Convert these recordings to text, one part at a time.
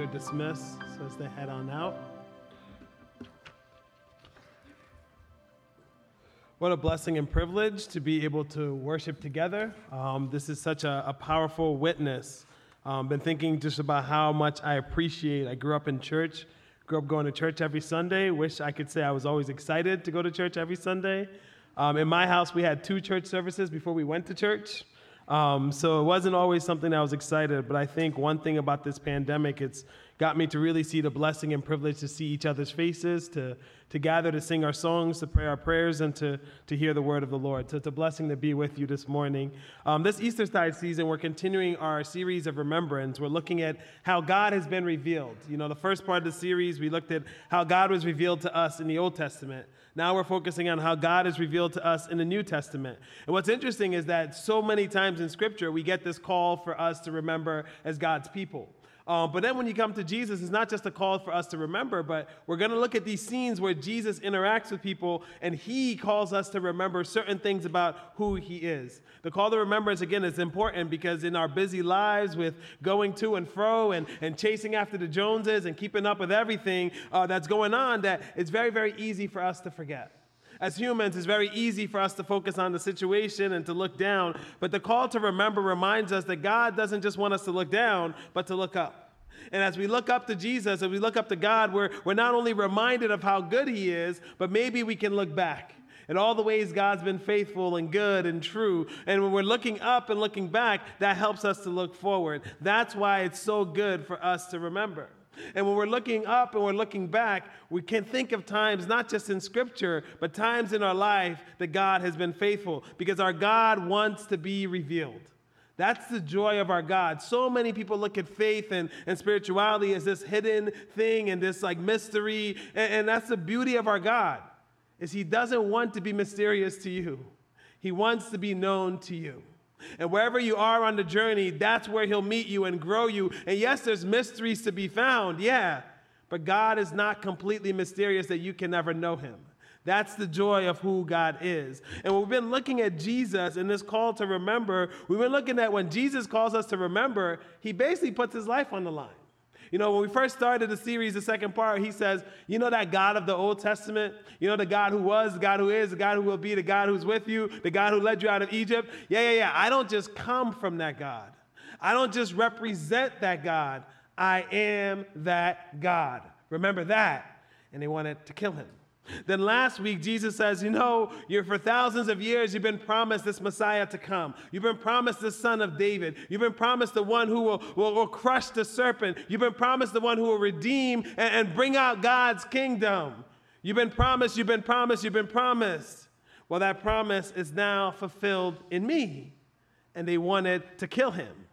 or dismiss so as they head on out. What a blessing and privilege to be able to worship together. Um, this is such a, a powerful witness. Um, been thinking just about how much I appreciate. I grew up in church, grew up going to church every Sunday. Wish I could say I was always excited to go to church every Sunday. Um, in my house, we had two church services before we went to church. Um, so it wasn't always something I was excited, but I think one thing about this pandemic, it's got me to really see the blessing and privilege to see each other's faces, to, to gather to sing our songs, to pray our prayers, and to, to hear the word of the Lord. So it's a blessing to be with you this morning. Um, this Eastertide season, we're continuing our series of remembrance. We're looking at how God has been revealed. You know, the first part of the series, we looked at how God was revealed to us in the Old Testament. Now we're focusing on how God is revealed to us in the New Testament. And what's interesting is that so many times in Scripture, we get this call for us to remember as God's people. Um, but then when you come to Jesus, it's not just a call for us to remember, but we're going to look at these scenes where Jesus interacts with people and he calls us to remember certain things about who he is. The call to remembrance, again, is important because in our busy lives with going to and fro and, and chasing after the Joneses and keeping up with everything uh, that's going on, that it's very, very easy for us to forget as humans, it's very easy for us to focus on the situation and to look down. But the call to remember reminds us that God doesn't just want us to look down, but to look up. And as we look up to Jesus, as we look up to God, we're, we're not only reminded of how good He is, but maybe we can look back at all the ways God's been faithful and good and true. And when we're looking up and looking back, that helps us to look forward. That's why it's so good for us to remember. And when we're looking up and we're looking back, we can think of times, not just in Scripture, but times in our life that God has been faithful because our God wants to be revealed. That's the joy of our God. So many people look at faith and, and spirituality as this hidden thing and this like mystery. And, and that's the beauty of our God, is He doesn't want to be mysterious to you. He wants to be known to you. And wherever you are on the journey, that's where He'll meet you and grow you. And yes, there's mysteries to be found, yeah, but God is not completely mysterious that you can never know Him. That's the joy of who God is. And we've been looking at Jesus in this call to remember. We've been looking at when Jesus calls us to remember, He basically puts His life on the line. You know, when we first started the series, the second part, he says, You know that God of the Old Testament? You know the God who was, the God who is, the God who will be, the God who's with you, the God who led you out of Egypt? Yeah, yeah, yeah. I don't just come from that God. I don't just represent that God. I am that God. Remember that. And they wanted to kill him. Then last week, Jesus says, You know, you're, for thousands of years, you've been promised this Messiah to come. You've been promised the Son of David. You've been promised the one who will, will, will crush the serpent. You've been promised the one who will redeem and, and bring out God's kingdom. You've been promised, you've been promised, you've been promised. Well, that promise is now fulfilled in me. And they wanted to kill him.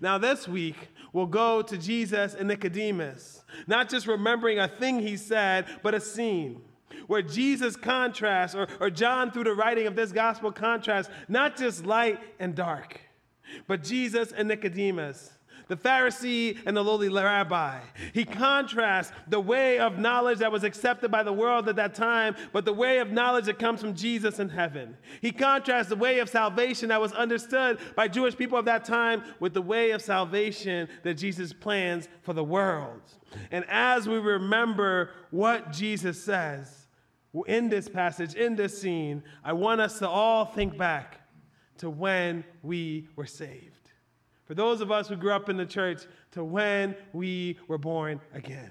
Now, this week, we'll go to Jesus and Nicodemus, not just remembering a thing he said, but a scene where Jesus contrasts, or, or John, through the writing of this gospel, contrasts not just light and dark, but Jesus and Nicodemus the Pharisee and the lowly rabbi. He contrasts the way of knowledge that was accepted by the world at that time, but the way of knowledge that comes from Jesus in heaven. He contrasts the way of salvation that was understood by Jewish people of that time with the way of salvation that Jesus plans for the world. And as we remember what Jesus says, in this passage, in this scene, I want us to all think back to when we were saved. For those of us who grew up in the church, to when we were born again.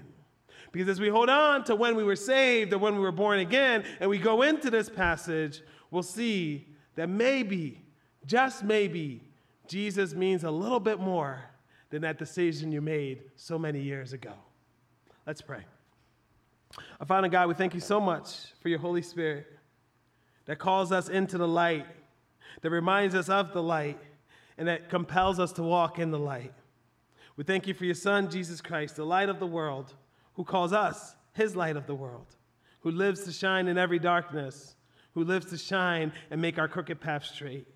Because as we hold on to when we were saved or when we were born again, and we go into this passage, we'll see that maybe, just maybe, Jesus means a little bit more than that decision you made so many years ago. Let's pray. Our Father God, we thank you so much for your Holy Spirit that calls us into the light, that reminds us of the light, and that compels us to walk in the light. We thank you for your Son, Jesus Christ, the light of the world, who calls us his light of the world, who lives to shine in every darkness, who lives to shine and make our crooked path straight.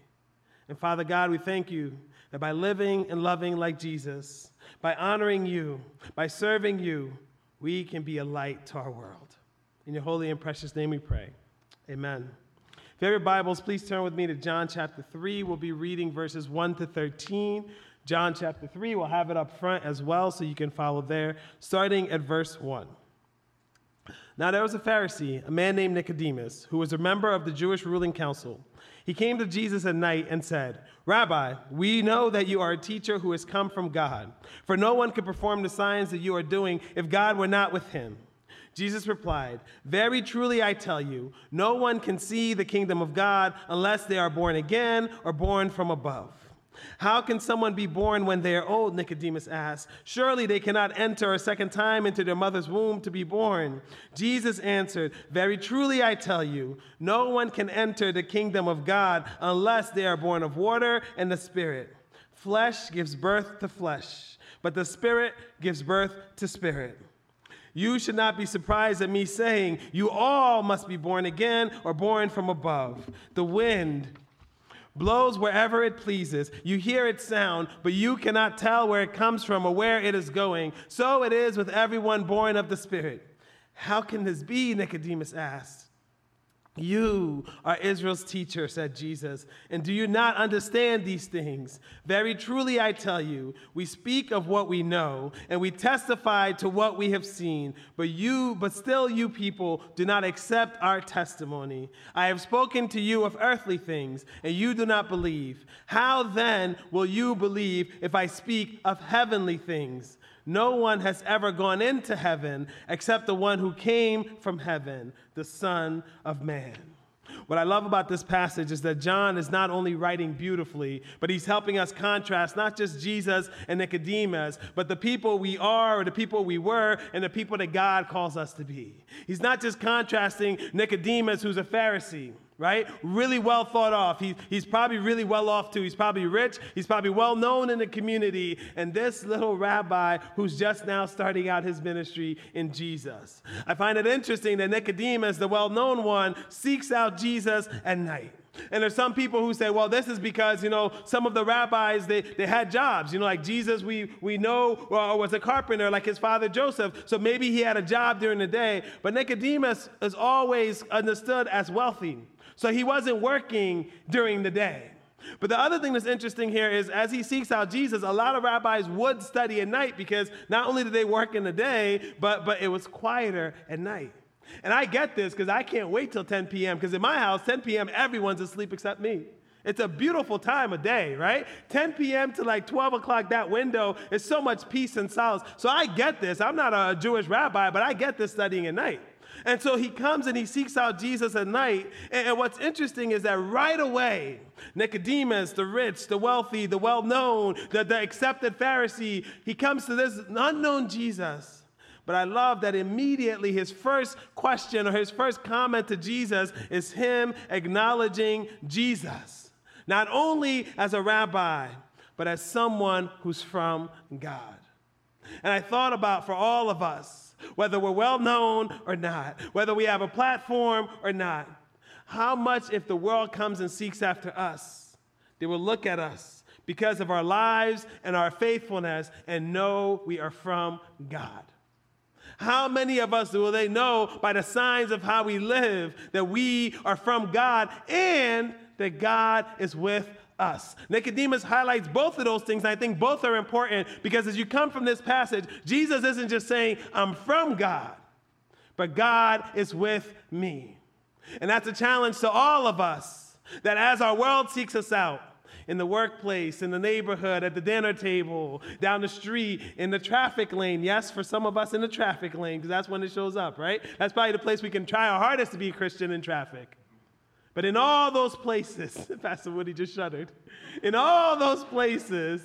And Father God, we thank you that by living and loving like Jesus, by honoring you, by serving you, we can be a light to our world. In your holy and precious name we pray. Amen. If you have your Bibles, please turn with me to John chapter 3. We'll be reading verses 1 to 13. John chapter 3, we'll have it up front as well so you can follow there, starting at verse 1. Now there was a Pharisee, a man named Nicodemus, who was a member of the Jewish ruling council. He came to Jesus at night and said, Rabbi, we know that you are a teacher who has come from God, for no one could perform the signs that you are doing if God were not with him. Jesus replied, Very truly I tell you, no one can see the kingdom of God unless they are born again or born from above. How can someone be born when they are old? Nicodemus asked. Surely they cannot enter a second time into their mother's womb to be born. Jesus answered, Very truly I tell you, no one can enter the kingdom of God unless they are born of water and the Spirit. Flesh gives birth to flesh, but the Spirit gives birth to spirit. You should not be surprised at me saying, You all must be born again or born from above. The wind blows wherever it pleases. You hear its sound, but you cannot tell where it comes from or where it is going. So it is with everyone born of the Spirit. How can this be? Nicodemus asked. You are Israel's teacher, said Jesus, and do you not understand these things? Very truly, I tell you, we speak of what we know, and we testify to what we have seen, but you, but still you people do not accept our testimony. I have spoken to you of earthly things, and you do not believe. How then will you believe if I speak of heavenly things? No one has ever gone into heaven except the one who came from heaven, the Son of Man. What I love about this passage is that John is not only writing beautifully, but he's helping us contrast not just Jesus and Nicodemus, but the people we are or the people we were and the people that God calls us to be. He's not just contrasting Nicodemus, who's a Pharisee right? Really well thought off. He, he's probably really well off too. He's probably rich. He's probably well known in the community. And this little rabbi who's just now starting out his ministry in Jesus. I find it interesting that Nicodemus, the well known one, seeks out Jesus at night. And there's some people who say, well, this is because, you know, some of the rabbis, they, they had jobs. You know, like Jesus, we, we know uh, was a carpenter like his father Joseph. So maybe he had a job during the day. But Nicodemus is always understood as wealthy. So he wasn't working during the day. But the other thing that's interesting here is as he seeks out Jesus, a lot of rabbis would study at night because not only did they work in the day, but, but it was quieter at night. And I get this because I can't wait till 10 p.m. because in my house, 10 p.m., everyone's asleep except me. It's a beautiful time of day, right? 10 p.m. to like 12 o'clock, that window is so much peace and solace. So I get this. I'm not a Jewish rabbi, but I get this studying at night. And so he comes and he seeks out Jesus at night. And, what's interesting is that right away, Nicodemus, the rich, the wealthy, the well known, the, the accepted Pharisee, he comes to this unknown Jesus. But I love that immediately his first question or his first comment to Jesus is him acknowledging Jesus, not only as a rabbi, but as someone who's from God. And I thought about for all of us, whether we're well known or not, whether we have a platform or not. How much if the world comes and seeks after us, they will look at us because of our lives and our faithfulness and know we are from God. How many of us will they know by the signs of how we live that we are from God and that God is with us. Nicodemus highlights both of those things, and I think both are important because as you come from this passage, Jesus isn't just saying, I'm from God, but God is with me. And that's a challenge to all of us that as our world seeks us out, in the workplace, in the neighborhood, at the dinner table, down the street, in the traffic lane. Yes, for some of us in the traffic lane, because that's when it shows up, right? That's probably the place we can try our hardest to be a Christian in traffic. But in all those places, Pastor Woody just shuddered. In all those places,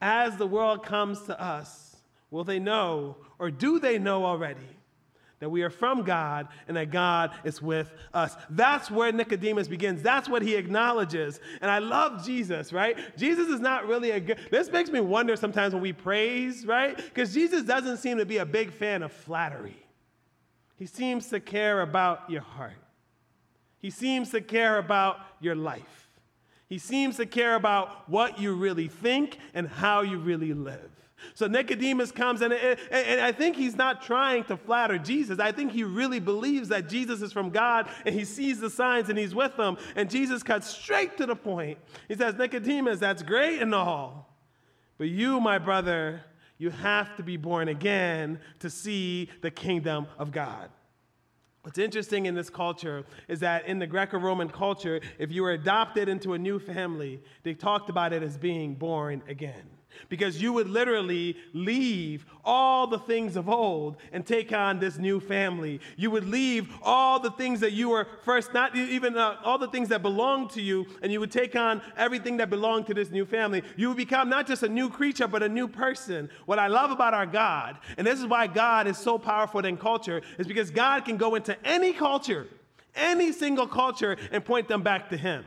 as the world comes to us, will they know, or do they know already, that we are from God and that God is with us? That's where Nicodemus begins. That's what he acknowledges. And I love Jesus, right? Jesus is not really a good, this makes me wonder sometimes when we praise, right? Because Jesus doesn't seem to be a big fan of flattery. He seems to care about your heart. He seems to care about your life. He seems to care about what you really think and how you really live. So Nicodemus comes, and, and, and, I think he's not trying to flatter Jesus. I think he really believes that Jesus is from God, and he sees the signs, and he's with them. And Jesus cuts straight to the point. He says, Nicodemus, that's great and all, but you, my brother, you have to be born again to see the kingdom of God. What's interesting in this culture is that in the Greco Roman culture, if you were adopted into a new family, they talked about it as being born again because you would literally leave all the things of old and take on this new family. You would leave all the things that you were first, not even uh, all the things that belonged to you, and you would take on everything that belonged to this new family. You would become not just a new creature, but a new person. What I love about our God, and this is why God is so powerful in culture, is because God can go into any culture, any single culture, and point them back to Him.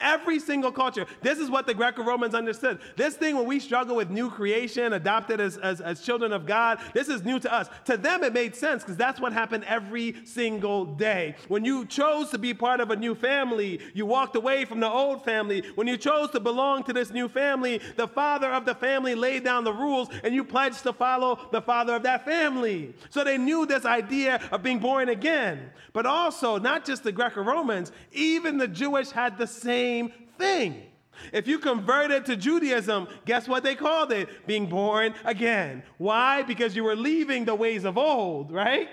Every single culture. This is what the Greco Romans understood. This thing, when we struggle with new creation, adopted as, as, as children of God, this is new to us. To them, it made sense because that's what happened every single day. When you chose to be part of a new family, you walked away from the old family. When you chose to belong to this new family, the father of the family laid down the rules and you pledged to follow the father of that family. So they knew this idea of being born again. But also, not just the Greco Romans, even the Jewish had the same same thing. If you converted to Judaism, guess what they called it? Being born again. Why? Because you were leaving the ways of old, right?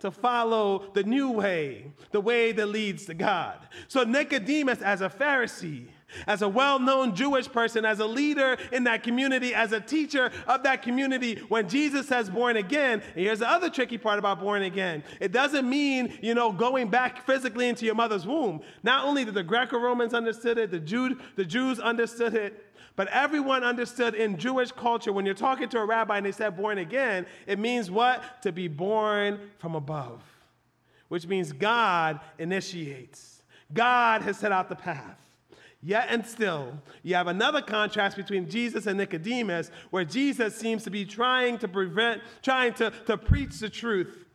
To follow the new way, the way that leads to God. So Nicodemus, as a Pharisee, as a well known Jewish person, as a leader in that community, as a teacher of that community, when Jesus says born again, and here's the other tricky part about born again it doesn't mean, you know, going back physically into your mother's womb. Not only did the Greco Romans understood it, the, Jew, the Jews understood it, but everyone understood in Jewish culture when you're talking to a rabbi and they said born again, it means what? To be born from above, which means God initiates. God has set out the path. Yet and still, you have another contrast between Jesus and Nicodemus, where Jesus seems to be trying to prevent, trying to, to preach the truth.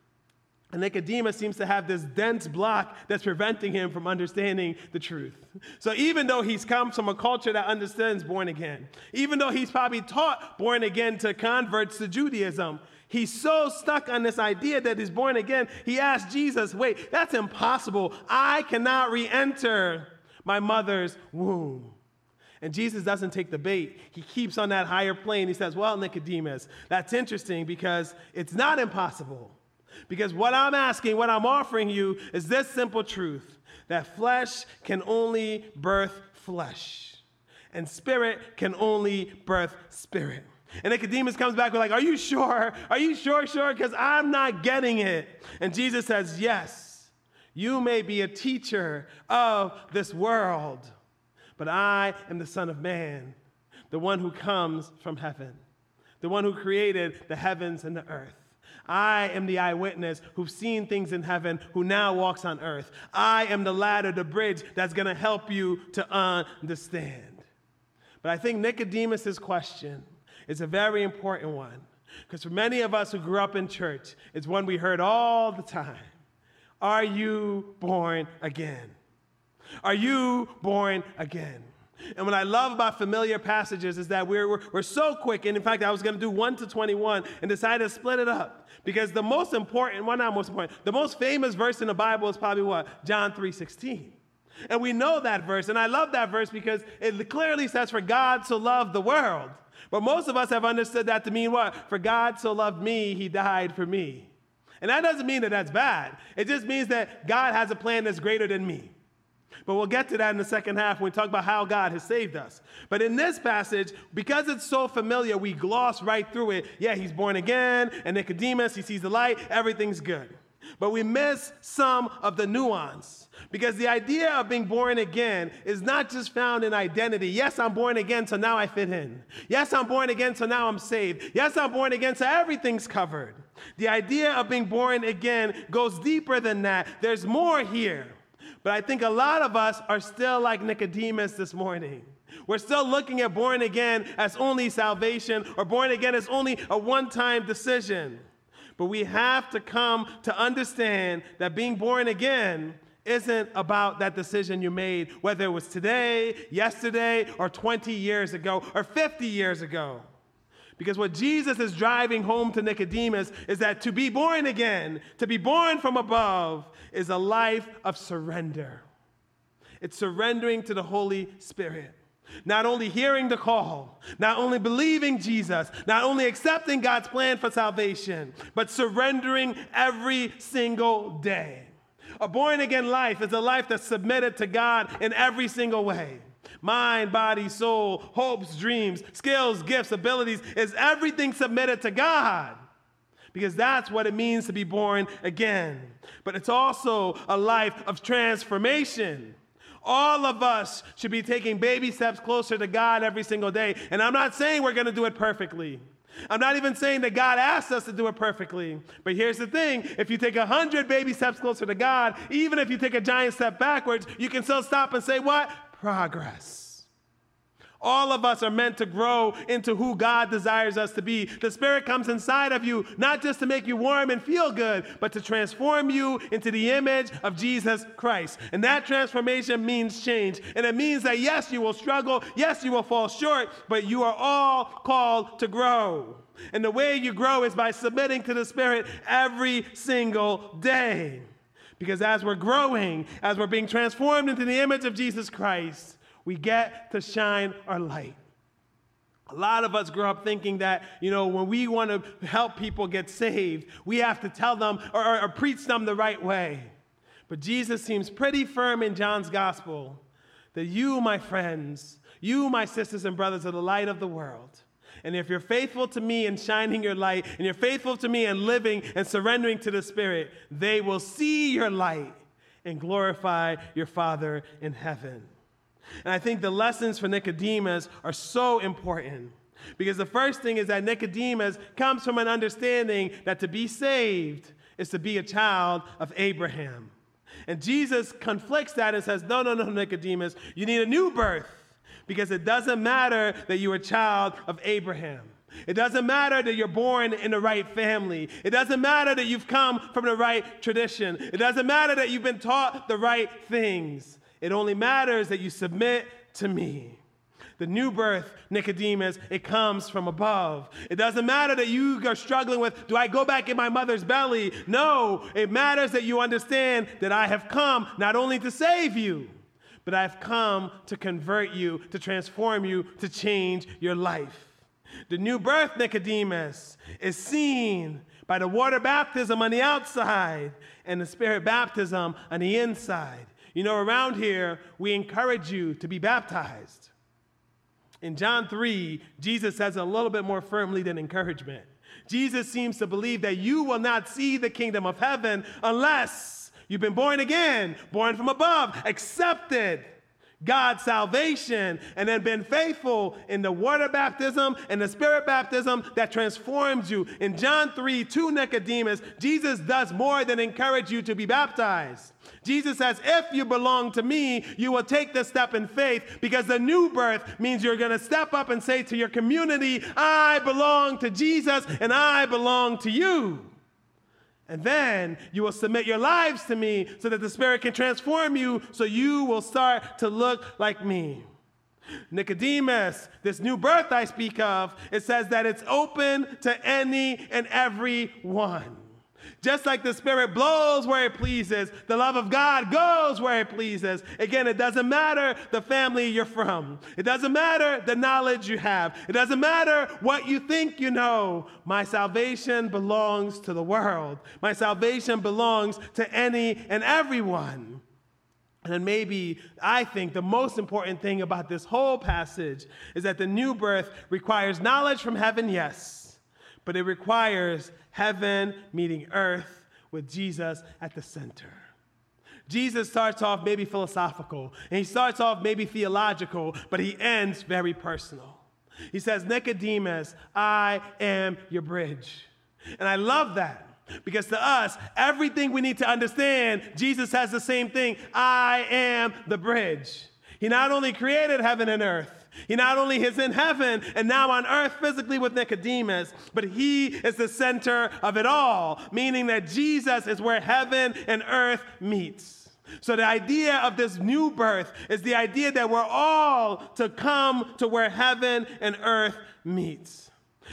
And Nicodemus seems to have this dense block that's preventing him from understanding the truth. So even though he's come from a culture that understands born again, even though he's probably taught born again to converts to Judaism, he's so stuck on this idea that he's born again, he asked Jesus, wait, that's impossible. I cannot re enter my mother's womb. And Jesus doesn't take the bait. He keeps on that higher plane. He says, Well, Nicodemus, that's interesting because it's not impossible. Because what I'm asking, what I'm offering you is this simple truth that flesh can only birth flesh, and spirit can only birth spirit. And Nicodemus comes back with, like, Are you sure? Are you sure, sure? Because I'm not getting it. And Jesus says, Yes. You may be a teacher of this world, but I am the Son of Man, the one who comes from heaven, the one who created the heavens and the earth. I am the eyewitness who's seen things in heaven, who now walks on earth. I am the ladder, the bridge that's going to help you to understand. But I think Nicodemus's question is a very important one because for many of us who grew up in church, it's one we heard all the time. Are you born again? Are you born again? And what I love about familiar passages is that we're, we're, we're so quick. And in fact, I was going to do 1 to 21 and decided to split it up. Because the most important, well, not most important, the most famous verse in the Bible is probably what? John 3 16. And we know that verse. And I love that verse because it clearly says, For God so loved the world. But most of us have understood that to mean what? For God so loved me, he died for me. And that doesn't mean that that's bad. It just means that God has a plan that's greater than me. But we'll get to that in the second half when we talk about how God has saved us. But in this passage, because it's so familiar, we gloss right through it. Yeah, he's born again, and Nicodemus, he sees the light, everything's good. But we miss some of the nuance because the idea of being born again is not just found in identity. Yes, I'm born again, so now I fit in. Yes, I'm born again, so now I'm saved. Yes, I'm born again, so everything's covered. The idea of being born again goes deeper than that. There's more here. But I think a lot of us are still like Nicodemus this morning. We're still looking at born again as only salvation or born again as only a one time decision. But we have to come to understand that being born again isn't about that decision you made, whether it was today, yesterday, or 20 years ago, or 50 years ago. Because what Jesus is driving home to Nicodemus is that to be born again, to be born from above, is a life of surrender. It's surrendering to the Holy Spirit. Not only hearing the call, not only believing Jesus, not only accepting God's plan for salvation, but surrendering every single day. A born again life is a life that's submitted to God in every single way mind, body, soul, hopes, dreams, skills, gifts, abilities is everything submitted to God. Because that's what it means to be born again. But it's also a life of transformation. All of us should be taking baby steps closer to God every single day. And I'm not saying we're going to do it perfectly. I'm not even saying that God asked us to do it perfectly. But here's the thing if you take 100 baby steps closer to God, even if you take a giant step backwards, you can still stop and say, What? Progress. All of us are meant to grow into who God desires us to be. The Spirit comes inside of you, not just to make you warm and feel good, but to transform you into the image of Jesus Christ. And that transformation means change. And it means that, yes, you will struggle, yes, you will fall short, but you are all called to grow. And the way you grow is by submitting to the Spirit every single day. Because as we're growing, as we're being transformed into the image of Jesus Christ, we get to shine our light. A lot of us grow up thinking that, you know, when we want to help people get saved, we have to tell them or, or, or, preach them the right way. But Jesus seems pretty firm in John's gospel that you, my friends, you, my sisters and brothers, are the light of the world. And if you're faithful to me in shining your light, and you're faithful to me in living and surrendering to the Spirit, they will see your light and glorify your Father in heaven. And I think the lessons for Nicodemus are so important. Because the first thing is that Nicodemus comes from an understanding that to be saved is to be a child of Abraham. And Jesus conflicts that and says, No, no, no, Nicodemus, you need a new birth because it doesn't matter that you're a child of Abraham. It doesn't matter that you're born in the right family. It doesn't matter that you've come from the right tradition. It doesn't matter that you've been taught the right things. It only matters that you submit to me. The new birth, Nicodemus, it comes from above. It doesn't matter that you are struggling with, do I go back in my mother's belly? No, it matters that you understand that I have come not only to save you, but I've come to convert you, to transform you, to change your life. The new birth, Nicodemus, is seen by the water baptism on the outside and the spirit baptism on the inside. You know, around here, we encourage you to be baptized. In John 3, Jesus says a little bit more firmly than encouragement. Jesus seems to believe that you will not see the kingdom of heaven unless you've been born again, born from above, accepted God's salvation and then been faithful in the water baptism and the spirit baptism that transforms you. In John 3, to Nicodemus, Jesus does more than encourage you to be baptized. Jesus says, if you belong to me, you will take the step in faith because the new birth means you're going to step up and say to your community, I belong to Jesus and I belong to you. And then you will submit your lives to me so that the Spirit can transform you so you will start to look like me. Nicodemus, this new birth I speak of, it says that it's open to any and every one. Just like the Spirit blows where it pleases, the love of God goes where it pleases. Again, it doesn't matter the family you're from, it doesn't matter the knowledge you have, it doesn't matter what you think you know. My salvation belongs to the world, my salvation belongs to any and everyone. And maybe I think the most important thing about this whole passage is that the new birth requires knowledge from heaven, yes but it requires heaven meeting earth with Jesus at the center. Jesus starts off maybe philosophical, and he starts off maybe theological, but he ends very personal. He says, Nicodemus, I am your bridge. And I love that because to us, everything we need to understand, Jesus has the same thing I am the bridge. He not only created heaven and earth, he not only is in heaven and now on earth physically with Nicodemus, but he is the center of it all, meaning that Jesus is where heaven and earth meets. So the idea of this new birth is the idea that we're all to come to where heaven and earth meets.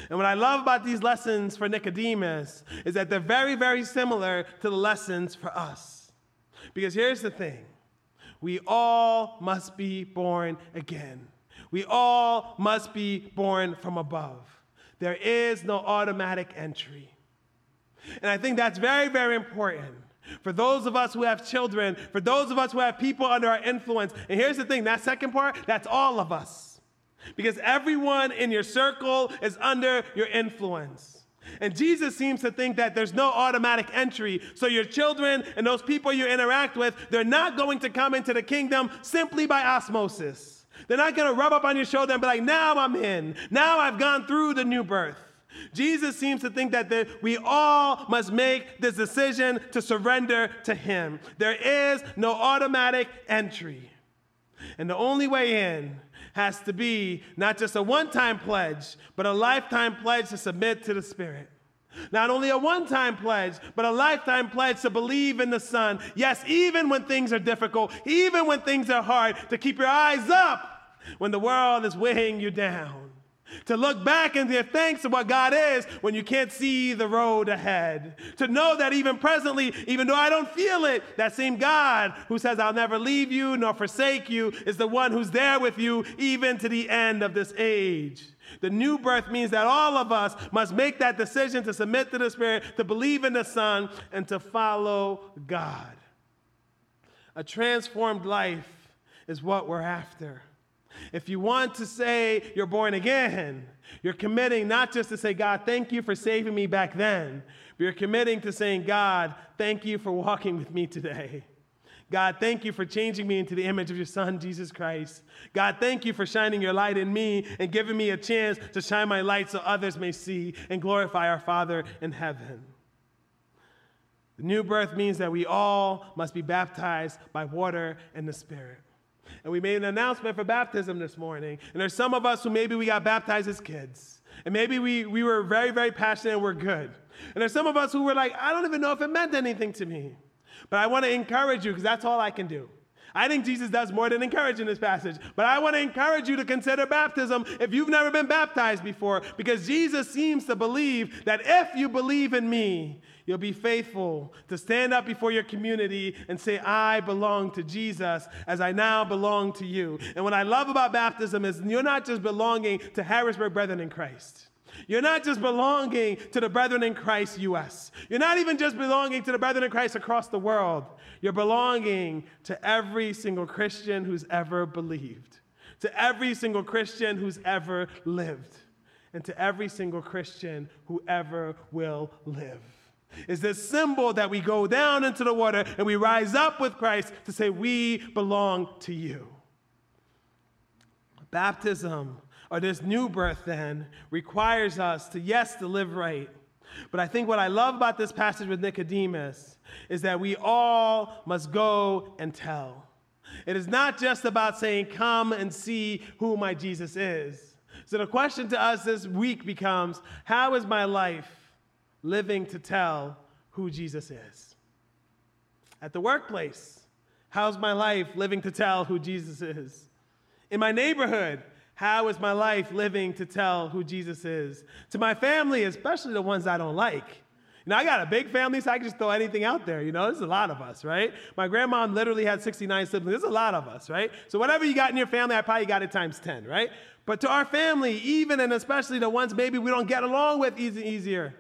And what I love about these lessons for Nicodemus is that they're very, very similar to the lessons for us. Because here's the thing we all must be born again. We all must be born from above. There is no automatic entry. And I think that's very, very important. For those of us who have children, for those of us who have people under our influence. And here's the thing that second part, that's all of us. Because everyone in your circle is under your influence. And Jesus seems to think that there's no automatic entry. So your children and those people you interact with, they're not going to come into the kingdom simply by osmosis. They're not going to rub up on your shoulder and be like, now I'm in. Now I've gone through the new birth. Jesus seems to think that the, we all must make this decision to surrender to Him. There is no automatic entry. And the only way in has to be not just a one time pledge, but a lifetime pledge to submit to the Spirit. Not only a one time pledge, but a lifetime pledge to believe in the Son. Yes, even when things are difficult, even when things are hard, to keep your eyes up when the world is weighing you down to look back and give thanks to what God is when you can't see the road ahead. To know that even presently, even though I don't feel it, that same God who says, I'll never leave you nor forsake you, is the one who's there with you even to the end of this age. The new birth means that all of us must make that decision to submit to the Spirit, to believe in the Son, and to follow God. A transformed life is what we're after. If you want to say you're born again, you're committing not just to say, God, thank you for saving me back then, but you're committing to saying, God, thank you for walking with me today. God, thank you for changing me into the image of your Son, Jesus Christ. God, thank you for shining your light in me and giving me a chance to shine my light so others may see and glorify our Father in heaven. The new birth means that we all must be baptized by water and the Spirit. And we made an announcement for baptism this morning. And there's some of us who maybe we got baptized as kids. And maybe we, we were very, very passionate and we're good. And there's some of us who were like, I don't even know if it meant anything to me. But I want to encourage you because that's all I can do. I think Jesus does more than encourage in this passage. But I want to encourage you to consider baptism if you've never been baptized before, because Jesus seems to believe that if you believe in me, you'll be faithful to stand up before your community and say, I belong to Jesus as I now belong to you. And what I love about baptism is you're not just belonging to Harrisburg Brethren in Christ. You're not just belonging to the Brethren in Christ US. You're not even just belonging to the Brethren in Christ across the world. You're belonging to every single Christian who's ever believed, to every single Christian who's ever lived, and to every single Christian who ever will live. Is this symbol that we go down into the water and we rise up with Christ to say, We belong to you. Baptism or this new birth then requires us to, yes, to live right. But I think what I love about this passage with Nicodemus is that we all must go and tell. It is not just about saying, Come and see who my Jesus is. So the question to us this week becomes How is my life living to tell who Jesus is? At the workplace, how's my life living to tell who Jesus is? In my neighborhood, how is my life living to tell who Jesus is? To my family, especially the ones I don't like. You know, I got a big family, so I can just throw anything out there. You know, there's a lot of us, right? My grandma literally had 69 siblings. There's a lot of us, right? So whatever you got in your family, I probably got it times 10, right? But to our family, even and especially the ones maybe we don't get along with easy, easier,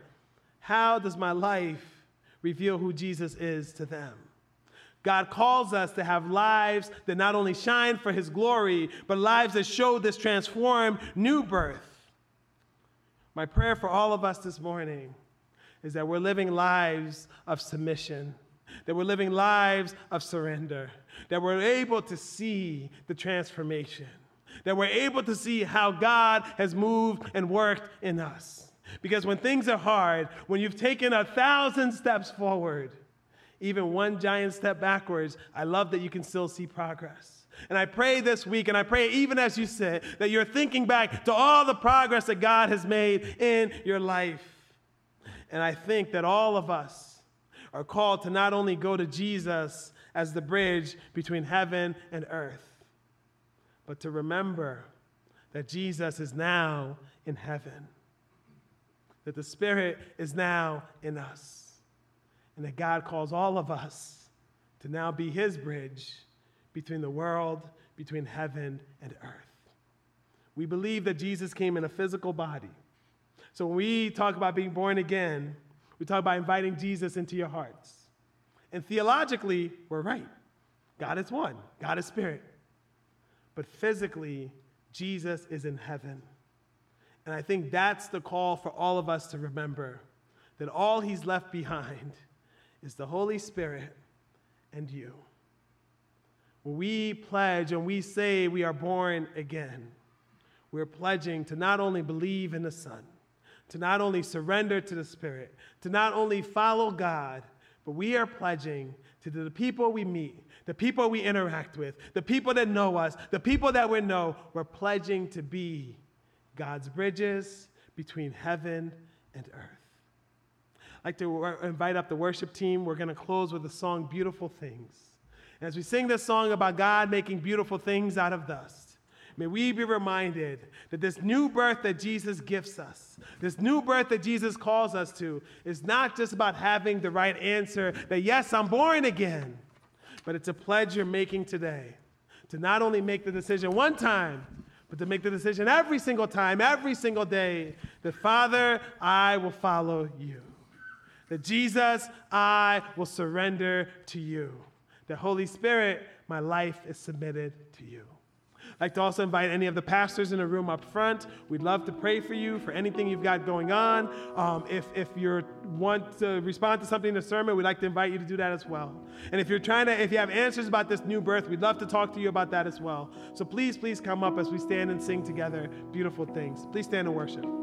how does my life reveal who Jesus is to them? God calls us to have lives that not only shine for his glory, but lives that show this transformed new birth. My prayer for all of us this morning is that we're living lives of submission, that we're living lives of surrender, that we're able to see the transformation, that we're able to see how God has moved and worked in us. Because when things are hard, when you've taken a thousand steps forward, even one giant step backwards, I love that you can still see progress. And I pray this week, and I pray even as you sit, that you're thinking back to all the progress that God has made in your life. And I think that all of us are called to not only go to Jesus as the bridge between heaven and earth, but to remember that Jesus is now in heaven. That the Spirit is now in us, and that God calls all of us to now be His bridge between the world, between heaven and earth. We believe that Jesus came in a physical body. So when we talk about being born again, we talk about inviting Jesus into your hearts. And theologically, we're right. God is one, God is spirit. But physically, Jesus is in heaven. And I think that's the call for all of us to remember that all he's left behind is the Holy Spirit and you. We pledge and we say we are born again, we're pledging to not only believe in the Son, to not only surrender to the Spirit, to not only follow God, but we are pledging to the people we meet, the people we interact with, the people that know us, the people that we know, we're pledging to be God's bridges between heaven and earth. I'd like to invite up the worship team. We're going to close with the song Beautiful Things. And as we sing this song about God making beautiful things out of dust, may we be reminded that this new birth that Jesus gives us, this new birth that Jesus calls us to, is not just about having the right answer that, yes, I'm born again, but it's a pledge you're making today to not only make the decision one time, but to make the decision every single time, every single day, that Father, I will follow you. That Jesus, I will surrender to you. That Holy Spirit, my life is submitted to you. I'd like to also invite any of the pastors in the room up front. We'd love to pray for you for anything you've got going on. Um, if if you want to respond to something in the sermon, we'd like to invite you to do that as well. And if you're trying to, if you have answers about this new birth, we'd love to talk to you about that as well. So please, please come up as we stand and sing together beautiful things. Please stand and worship.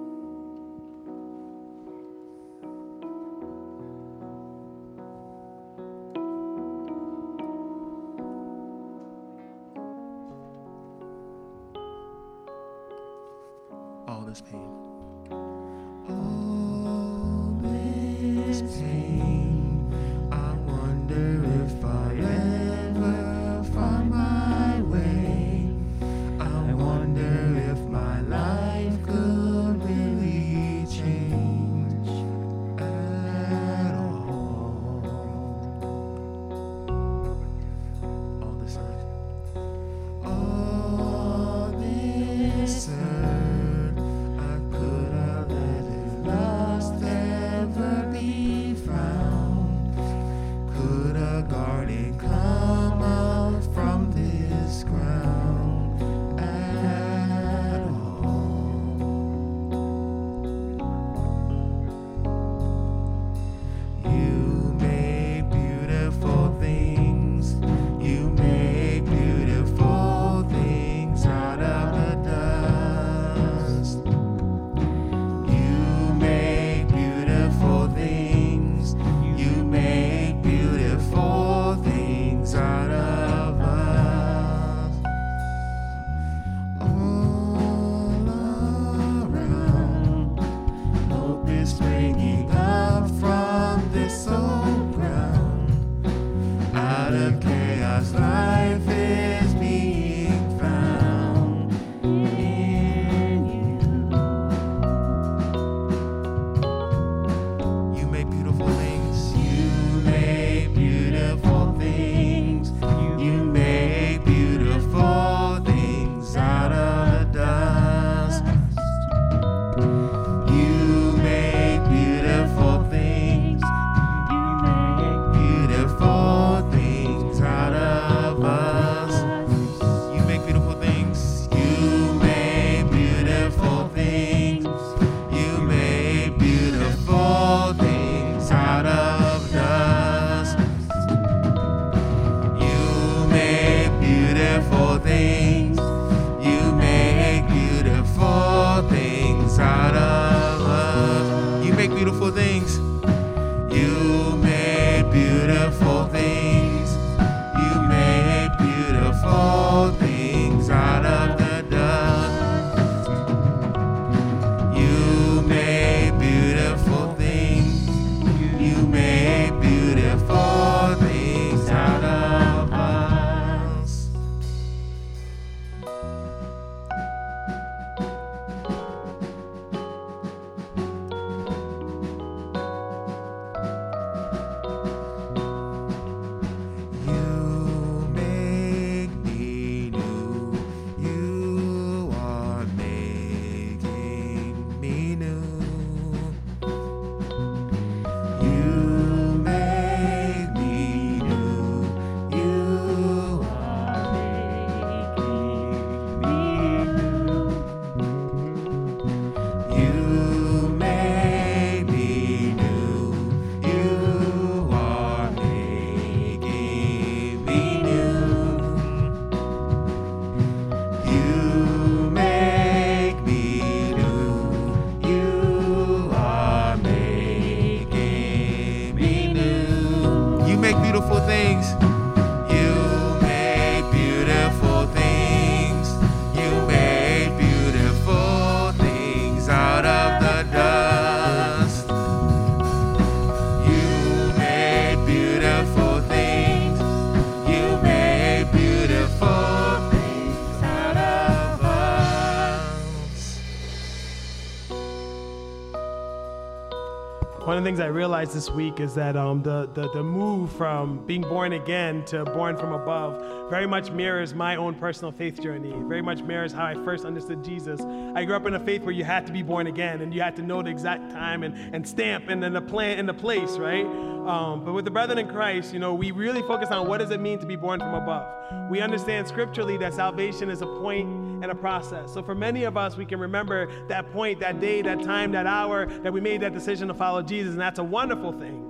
One of the things I realized this week is that um, the, the, the move from being born again to born from above very much mirrors my own personal faith journey, very much mirrors how I first understood Jesus. I grew up in a faith where you had to be born again and you had to know the exact time and, and stamp and then the plan and the place, right? Um, but with the brethren in Christ, you know, we really focus on what does it mean to be born from above. We understand scripturally that salvation is a point and a process. So for many of us, we can remember that point, that day, that time, that hour that we made that decision to follow Jesus, and that's a wonderful thing.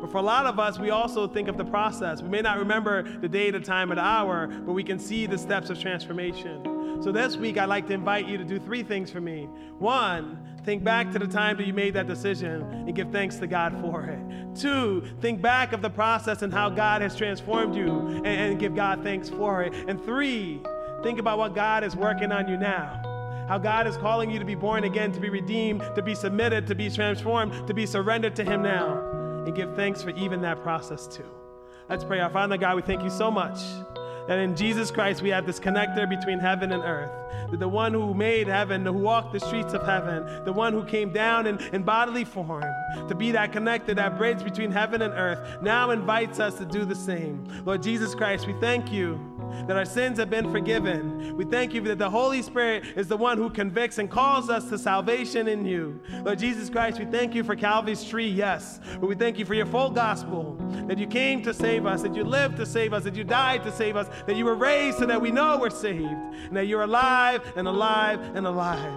But for a lot of us, we also think of the process. We may not remember the day, the time, or the hour, but we can see the steps of transformation. So this week, I'd like to invite you to do three things for me. One, think back to the time that you made that decision and give thanks to God for it. Two, think back of the process and how God has transformed you and, and give God thanks for it. And three, think about what God is working on you now how God is calling you to be born again, to be redeemed, to be submitted, to be transformed, to be surrendered to Him now, and give thanks for even that process too. Let's pray. Our Father God, we thank you so much that in Jesus Christ we have this connector between heaven and earth. That the one who made heaven, who walked the streets of heaven, the one who came down in, in bodily form to be that connector, that bridge between heaven and earth, now invites us to do the same. Lord Jesus Christ, we thank you that our sins have been forgiven. We thank you that the Holy Spirit is the one who convicts and calls us to salvation in you. Lord Jesus Christ, we thank you for Calvary's tree, yes, but we thank you for your full gospel, that you came to save us, that you lived to save us, that you died to save us, that you were raised so that we know we're saved, and that you're alive and alive and alive.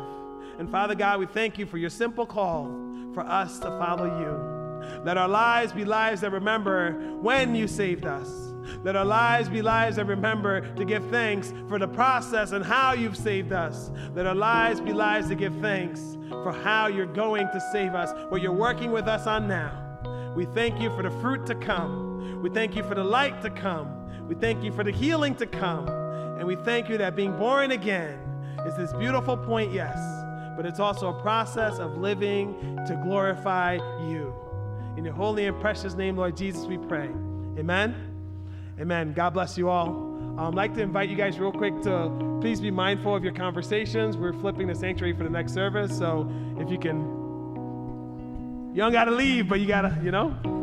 And Father God, we thank you for your simple call for us to follow you. Let our lives be lives that remember when you saved us let our lives be lives that remember to give thanks for the process and how you've saved us. Let our lives be lives to give thanks for how you're going to save us, what you're working with us on now. We thank you for the fruit to come. We thank you for the light to come. We thank you for the healing to come. And we thank you that being born again is this beautiful point, yes, but it's also a process of living to glorify you. In your holy and precious name, Lord Jesus, we pray. Amen. Amen. God bless you all. Um, I'd like to invite you guys real quick to please be mindful of your conversations. We're flipping the sanctuary for the next service, so if you can, you don't got to leave, but you got to, you know,